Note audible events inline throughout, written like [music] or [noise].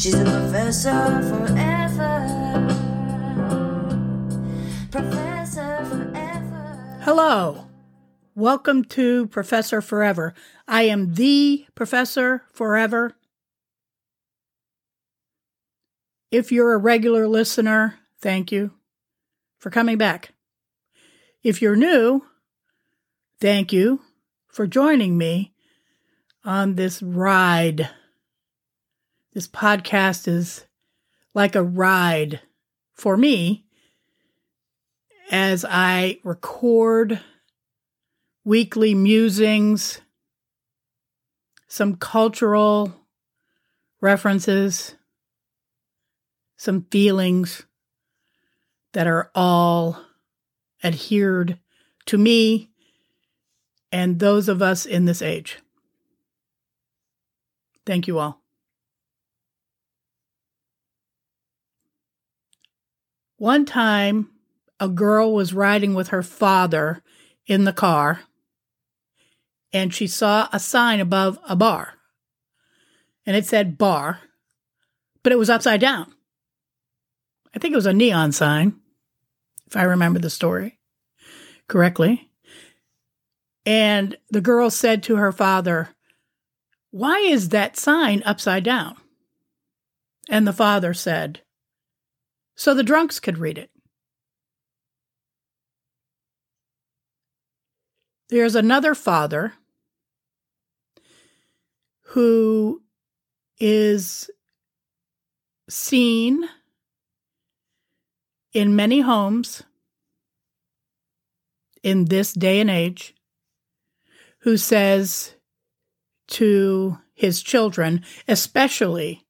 She's a professor forever. Professor forever. Hello. Welcome to Professor Forever. I am the Professor Forever. If you're a regular listener, thank you for coming back. If you're new, thank you for joining me on this ride. This podcast is like a ride for me as I record weekly musings, some cultural references, some feelings that are all adhered to me and those of us in this age. Thank you all. One time, a girl was riding with her father in the car and she saw a sign above a bar. And it said bar, but it was upside down. I think it was a neon sign, if I remember the story correctly. And the girl said to her father, Why is that sign upside down? And the father said, So the drunks could read it. There's another father who is seen in many homes in this day and age who says to his children, especially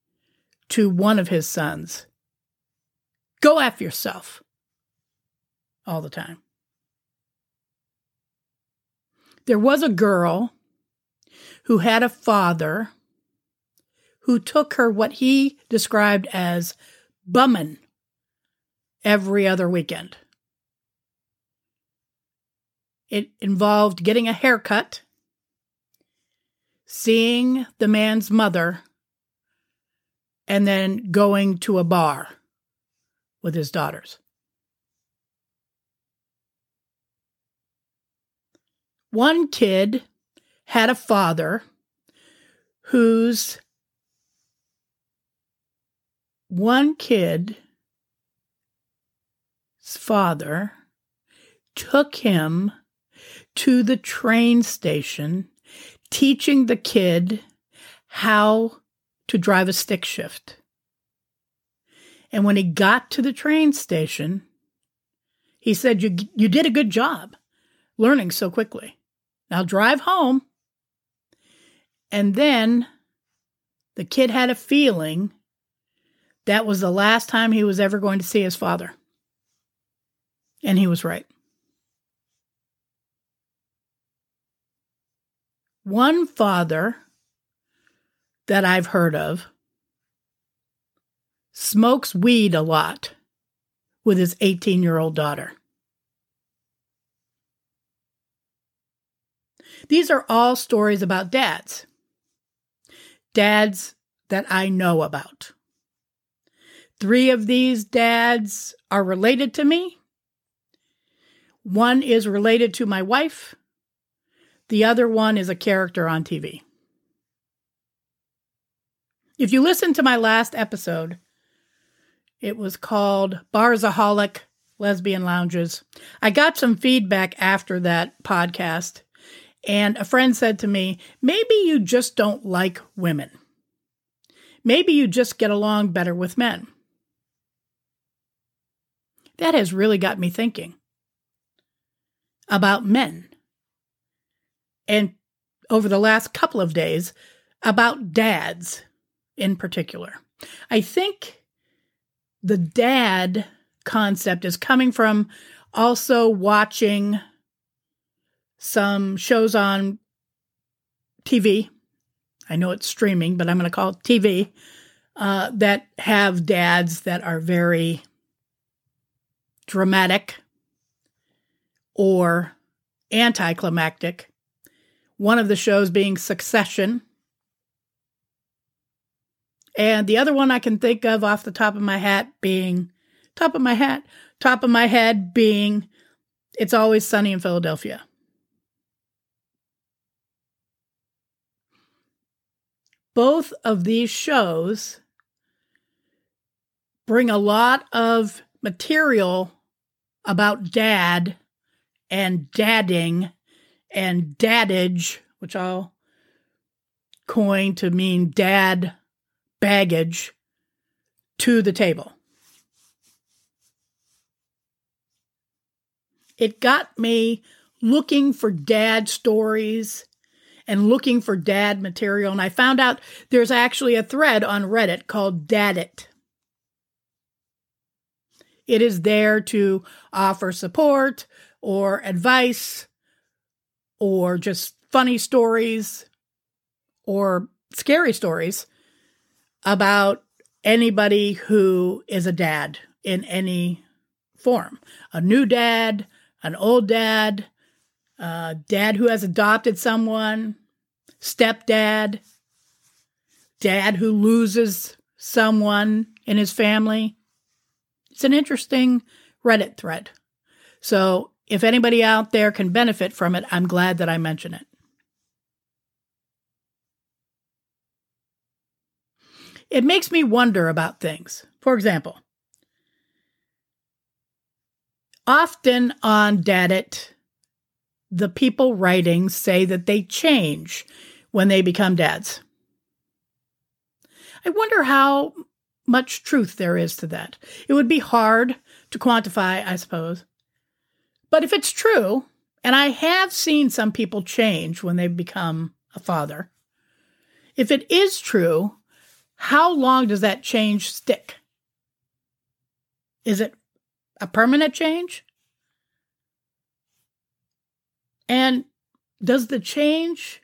to one of his sons, go F yourself all the time. There was a girl who had a father who took her what he described as bumming every other weekend. It involved getting a haircut, seeing the man's mother, and then going to a bar with his daughters. One kid had a father whose one kid's father took him to the train station, teaching the kid how to drive a stick shift. And when he got to the train station, he said, You, you did a good job learning so quickly. Now drive home. And then the kid had a feeling that was the last time he was ever going to see his father. And he was right. One father that I've heard of smokes weed a lot with his 18 year old daughter. These are all stories about dads. Dads that I know about. Three of these dads are related to me. One is related to my wife. The other one is a character on TV. If you listen to my last episode, it was called Barzaholic Lesbian Lounges. I got some feedback after that podcast, and a friend said to me, Maybe you just don't like women. Maybe you just get along better with men. That has really got me thinking about men and over the last couple of days about dads in particular. I think the dad concept is coming from also watching some shows on TV. I know it's streaming, but I'm going to call it TV uh, that have dads that are very dramatic or anticlimactic. One of the shows being Succession. And the other one I can think of off the top of my hat being top of my hat, top of my head being It's Always Sunny in Philadelphia. Both of these shows bring a lot of material about dad and dadding and dadage, which I'll coin to mean dad baggage, to the table. It got me looking for dad stories and looking for dad material. And I found out there's actually a thread on Reddit called Daddit. It is there to offer support or advice or just funny stories or scary stories about anybody who is a dad in any form a new dad, an old dad, a dad who has adopted someone, stepdad, dad who loses someone in his family. It's an interesting Reddit thread. So if anybody out there can benefit from it, I'm glad that I mention it. It makes me wonder about things. For example, often on Daddit, the people writing say that they change when they become dads. I wonder how much truth there is to that. It would be hard to quantify, I suppose. But if it's true, and I have seen some people change when they become a father, if it is true, how long does that change stick? Is it a permanent change? And does the change,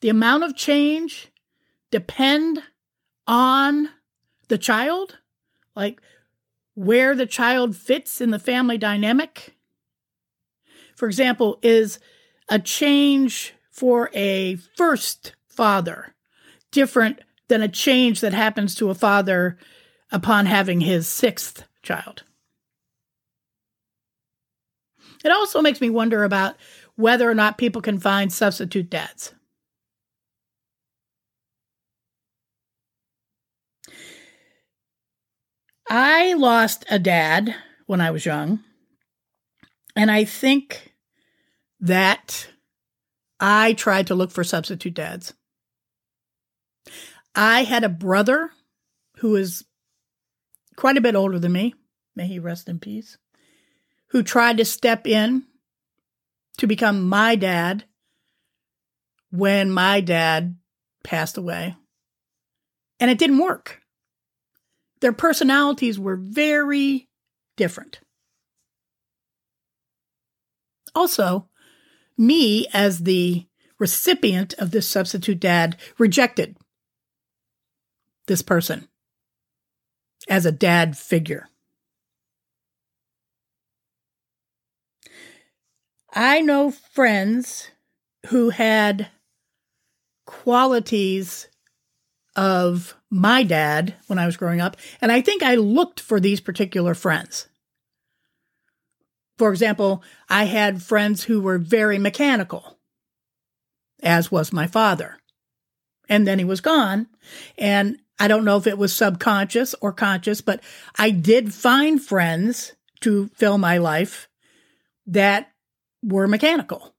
the amount of change, depend on the child? Like where the child fits in the family dynamic? For example, is a change for a first father different than a change that happens to a father upon having his sixth child? It also makes me wonder about whether or not people can find substitute dads. I lost a dad when I was young, and I think that I tried to look for substitute dads. I had a brother who is quite a bit older than me. May he rest in peace who tried to step in to become my dad when my dad passed away. And it didn't work. Their personalities were very different. Also, me as the recipient of this substitute dad rejected this person as a dad figure. I know friends who had qualities of my dad when I was growing up, and I think I looked for these particular friends. For example, I had friends who were very mechanical, as was my father. And then he was gone. And I don't know if it was subconscious or conscious, but I did find friends to fill my life that were mechanical.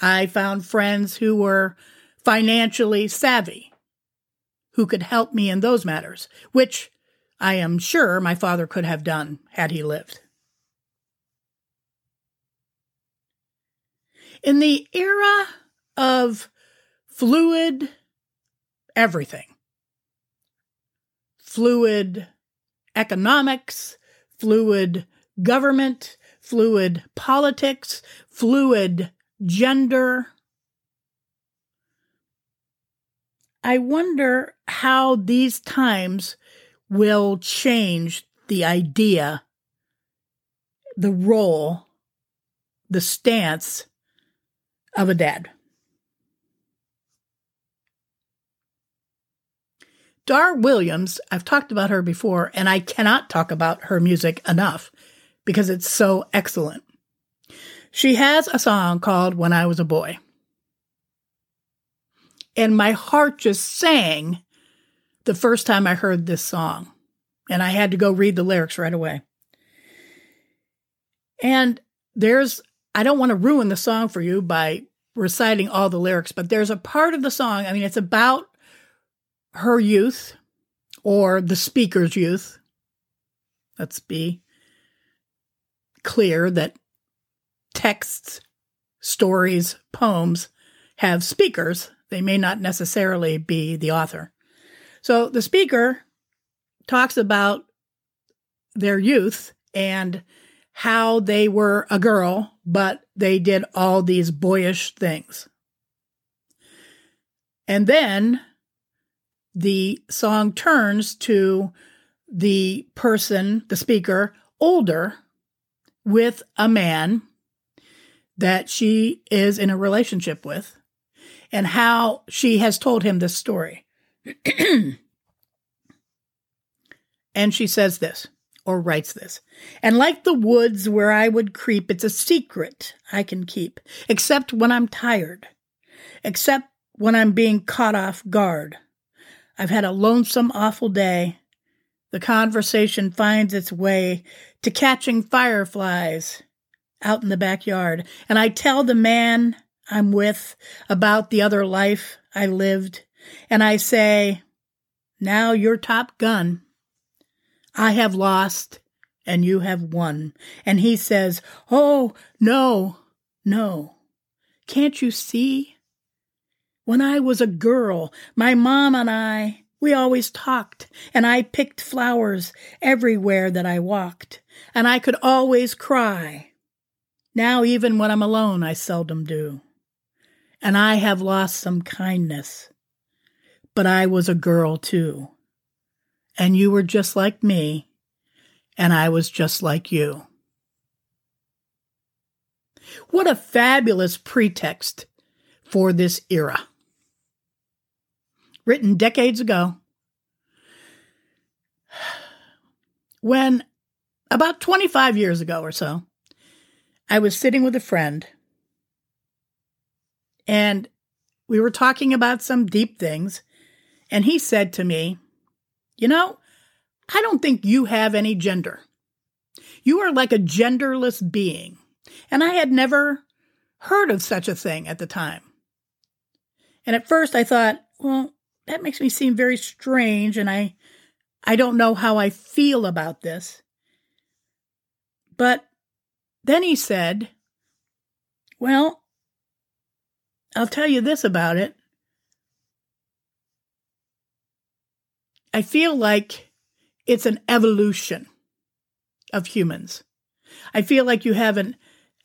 I found friends who were financially savvy, who could help me in those matters, which I am sure my father could have done had he lived. In the era of fluid everything, fluid economics, fluid government, fluid politics, fluid gender. I wonder how these times will change the idea, the role, the stance of a dad. Dar Williams, I've talked about her before, and I cannot talk about her music enough because it's so excellent. She has a song called When I Was a Boy. And my heart just sang the first time I heard this song. And I had to go read the lyrics right away. And there's, I don't want to ruin the song for you by reciting all the lyrics, but there's a part of the song, I mean, it's about her youth or the speaker's youth. Let's be clear that texts, stories, poems have speakers. They may not necessarily be the author. So the speaker talks about their youth and how they were a girl, but they did all these boyish things. And then the song turns to the person, the speaker, older with a man that she is in a relationship with and how she has told him this story. [clears throat] and she says this or writes this. And like the woods where I would creep, it's a secret I can keep, except when I'm tired, except when I'm being caught off guard. I've had a lonesome, awful day. The conversation finds its way to catching fireflies out in the backyard. And I tell the man I'm with about the other life I lived. And I say, now you're top gun. I have lost and you have won. And he says, Oh, no, no. Can't you see? When I was a girl, my mom and I, we always talked, and I picked flowers everywhere that I walked, and I could always cry. Now, even when I'm alone, I seldom do. And I have lost some kindness. But I was a girl too. And you were just like me, and I was just like you. What a fabulous pretext for this era written decades ago. When about 25 years ago or so, I was sitting with a friend and we were talking about some deep things. And he said to me, You know, I don't think you have any gender. You are like a genderless being. And I had never heard of such a thing at the time. And at first I thought, well, that makes me seem very strange and I I don't know how I feel about this. But then he said, Well, I'll tell you this about it. I feel like it's an evolution of humans. I feel like you have an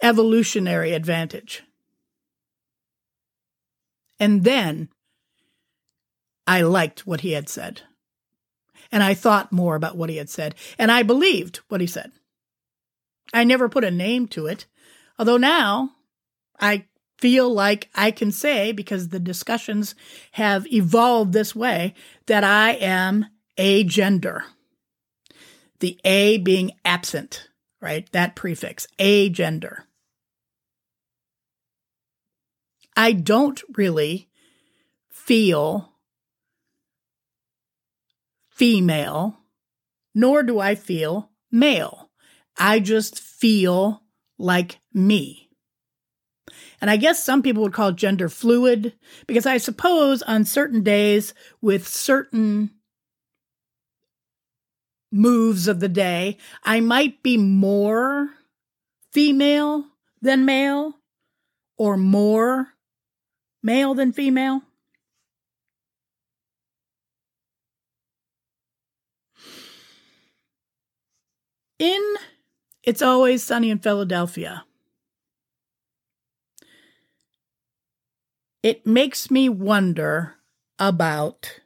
evolutionary advantage. And then I liked what he had said. And I thought more about what he had said. And I believed what he said. I never put a name to it. Although now I feel like I can say, because the discussions have evolved this way, that I am a gender. The A being absent, right? That prefix, a gender. I don't really feel female, nor do I feel male. I just feel like me. And I guess some people would call gender fluid because I suppose on certain days with certain moves of the day, I might be more female than male, or more male than female? In It's Always Sunny in Philadelphia, it makes me wonder about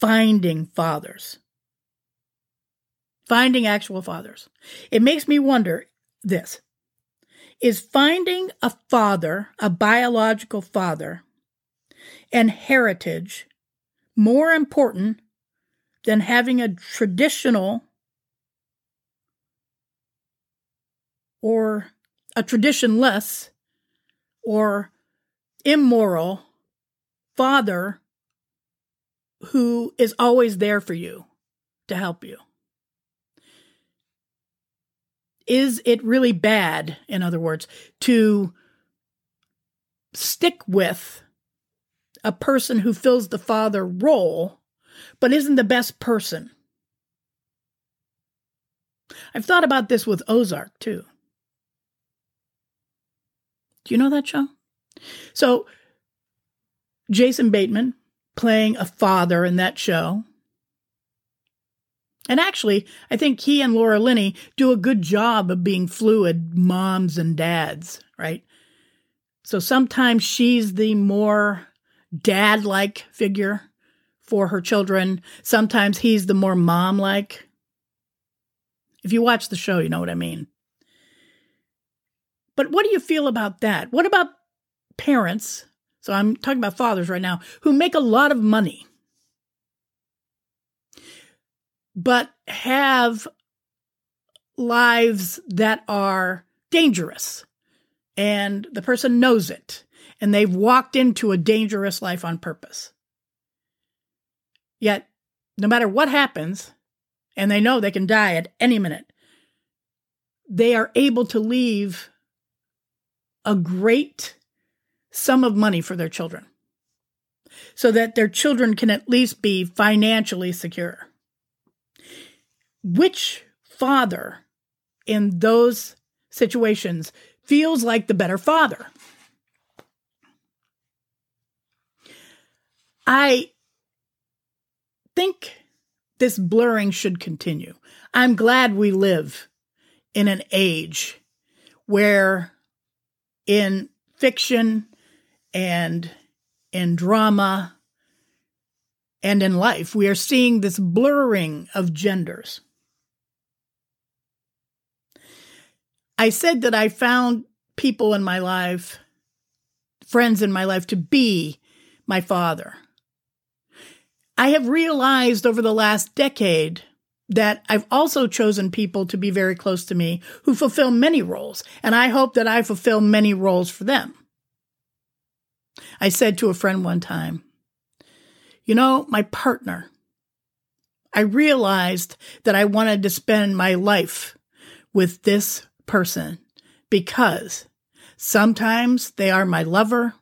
finding fathers, finding actual fathers. It makes me wonder this is finding a father, a biological father, and heritage more important than having a traditional or a traditionless or immoral father who is always there for you to help you. Is it really bad, in other words, to stick with a person who fills the father role but isn't the best person? I've thought about this with Ozark too. Do you know that show? So, Jason Bateman playing a father in that show. And actually, I think he and Laura Linney do a good job of being fluid moms and dads, right? So sometimes she's the more dad like figure for her children. Sometimes he's the more mom like. If you watch the show, you know what I mean. But what do you feel about that? What about parents? So I'm talking about fathers right now who make a lot of money, but have lives that are dangerous. And the person knows it. And they've walked into a dangerous life on purpose. Yet, no matter what happens, and they know they can die at any minute, they are able to leave a great sum of money for their children so that their children can at least be financially secure. Which father in those situations feels like the better father? I think this blurring should continue. I'm glad we live in an age where in fiction and in drama and in life, we are seeing this blurring of genders. I said that I found people in my life, friends in my life, to be my father. I have realized over the last decade that I've also chosen people to be very close to me who fulfill many roles, and I hope that I fulfill many roles for them. I said to a friend one time, You know, my partner, I realized that I wanted to spend my life with this person because sometimes they are my lover,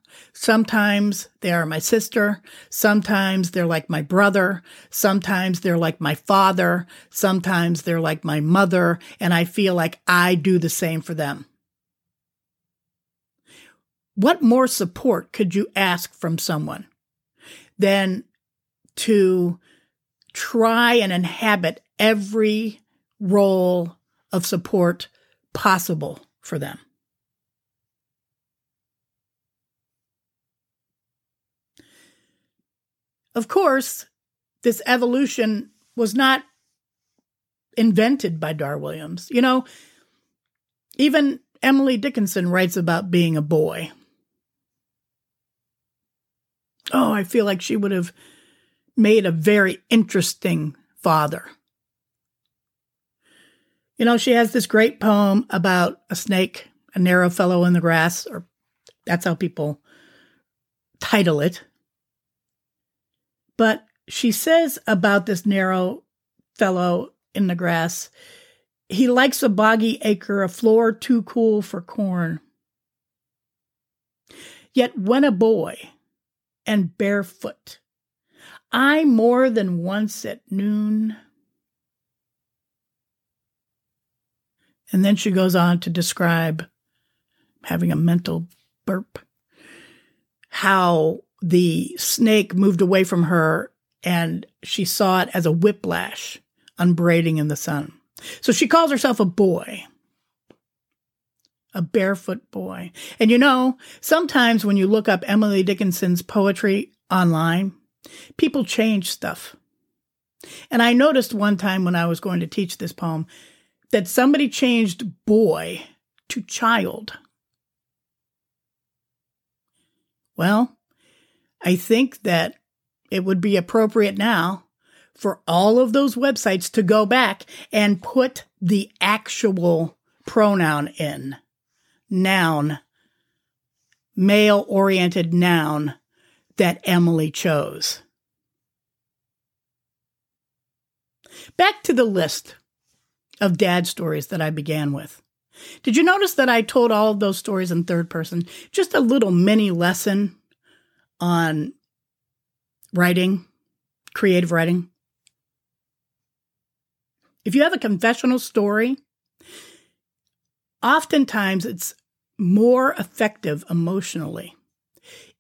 Sometimes they are my sister. Sometimes they're like my brother. Sometimes they're like my father. Sometimes they're like my mother. And I feel like I do the same for them. What more support could you ask from someone than to try and inhabit every role of support possible for them? Of course, this evolution was not invented by Dar Williams. You know, even Emily Dickinson writes about being a boy. Oh, I feel like she would have made a very interesting father. You know, she has this great poem about a snake, a narrow fellow in the grass, or that's how people title it. But she says about this narrow fellow in the grass, he likes a boggy acre, a floor too cool for corn. Yet when a boy and barefoot, I more than once at noon. And then she goes on to describe having a mental burp. How the snake moved away from her and she saw it as a whiplash unbraiding in the sun. So she calls herself a boy, a barefoot boy. And you know, sometimes when you look up Emily Dickinson's poetry online, people change stuff. And I noticed one time when I was going to teach this poem that somebody changed boy to child. Well, I think that it would be appropriate now for all of those websites to go back and put the actual pronoun in noun, male oriented noun that Emily chose. Back to the list of dad stories that I began with. Did you notice that I told all of those stories in third person? Just a little mini lesson on writing, creative writing. If you have a confessional story, oftentimes it's more effective emotionally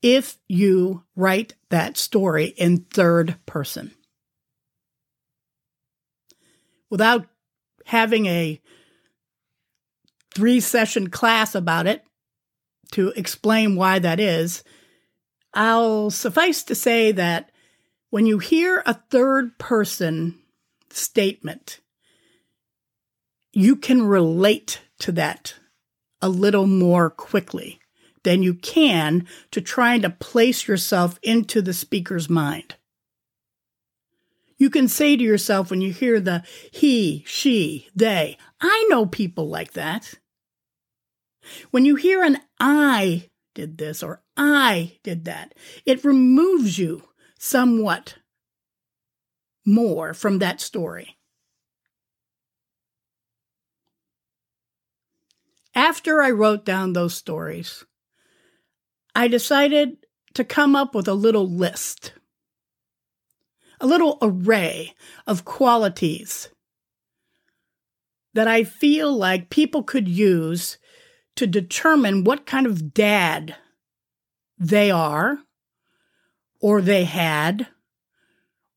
if you write that story in third person. Without having a three session class about it to explain why that is, I'll suffice to say that when you hear a third person statement, you can relate to that a little more quickly than you can to trying to place yourself into the speaker's mind. You can say to yourself when you hear the he, she, they, I know people like that. When you hear an I did this or I did that, it removes you somewhat more from that story. After I wrote down those stories, I decided to come up with a little list, a little array of qualities that I feel like people could use to determine what kind of dad they are, or they had,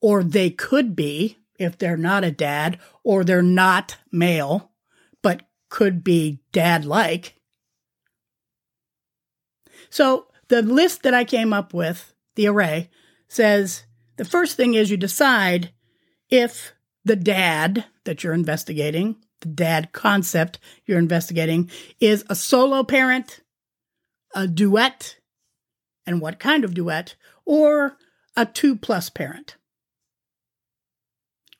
or they could be if they're not a dad, or they're not male, but could be dad like. So the list that I came up with, the array, says the first thing is you decide if the dad that you're investigating the dad concept you're investigating is a solo parent, a duet, and what kind of duet, or a two plus parent.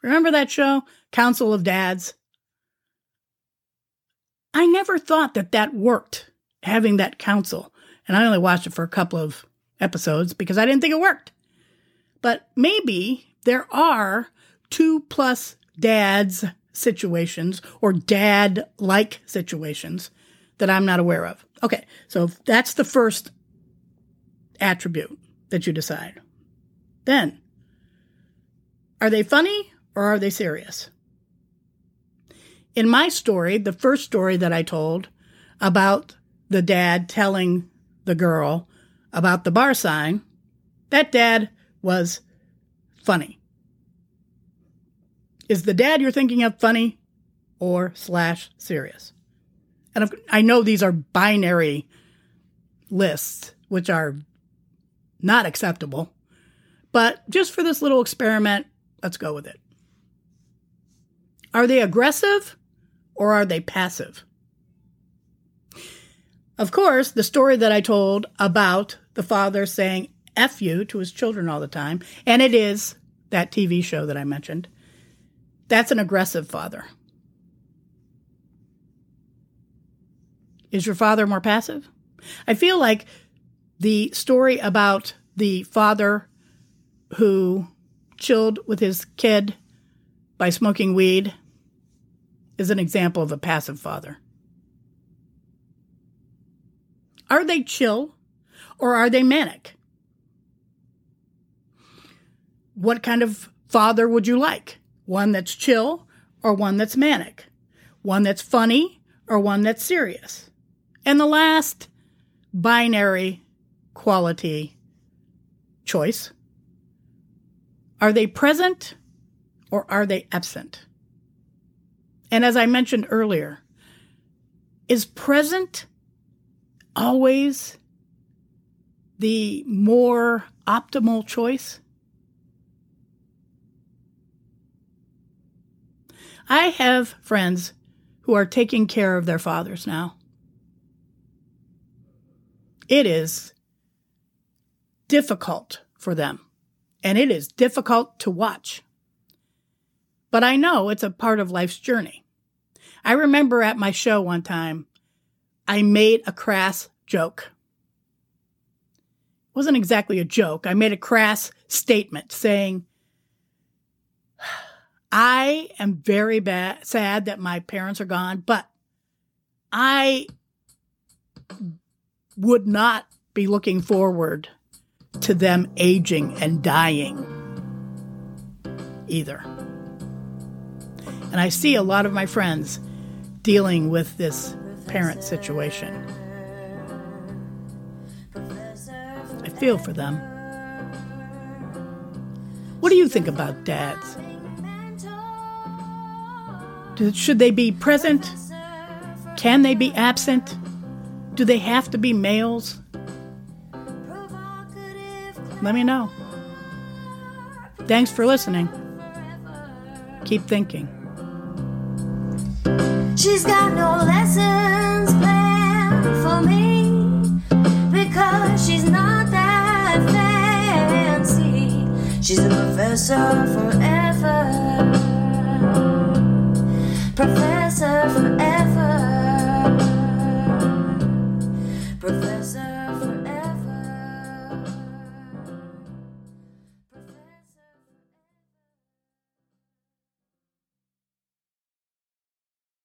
Remember that show, Council of Dads? I never thought that that worked, having that council. And I only watched it for a couple of episodes because I didn't think it worked. But maybe there are two plus dads situations or dad like situations that I'm not aware of. Okay, so that's the first attribute that you decide. Then, are they funny or are they serious? In my story, the first story that I told about the dad telling the girl about the bar sign, that dad was funny. Is the dad you're thinking of funny or slash serious? And I know these are binary lists, which are not acceptable. But just for this little experiment, let's go with it. Are they aggressive or are they passive? Of course, the story that I told about the father saying F you to his children all the time, and it is that TV show that I mentioned, that's an aggressive father. Is your father more passive? I feel like the story about the father who chilled with his kid by smoking weed is an example of a passive father. Are they chill or are they manic? What kind of father would you like? One that's chill or one that's manic? One that's funny or one that's serious? And the last binary quality choice are they present or are they absent? And as I mentioned earlier, is present always the more optimal choice? I have friends who are taking care of their fathers now. It is difficult for them, and it is difficult to watch. But I know it's a part of life's journey. I remember at my show one time, I made a crass joke. It wasn't exactly a joke. I made a crass statement saying, I am very bad, sad that my parents are gone, but I would not be looking forward to them aging and dying either. And I see a lot of my friends dealing with this parent situation. I feel for them. What do you think about dads? Should they be present? Can they be absent? Do they have to be males? Let me know. Thanks for listening. Keep thinking. She's got no lessons planned for me because she's not that fancy. She's a professor forever.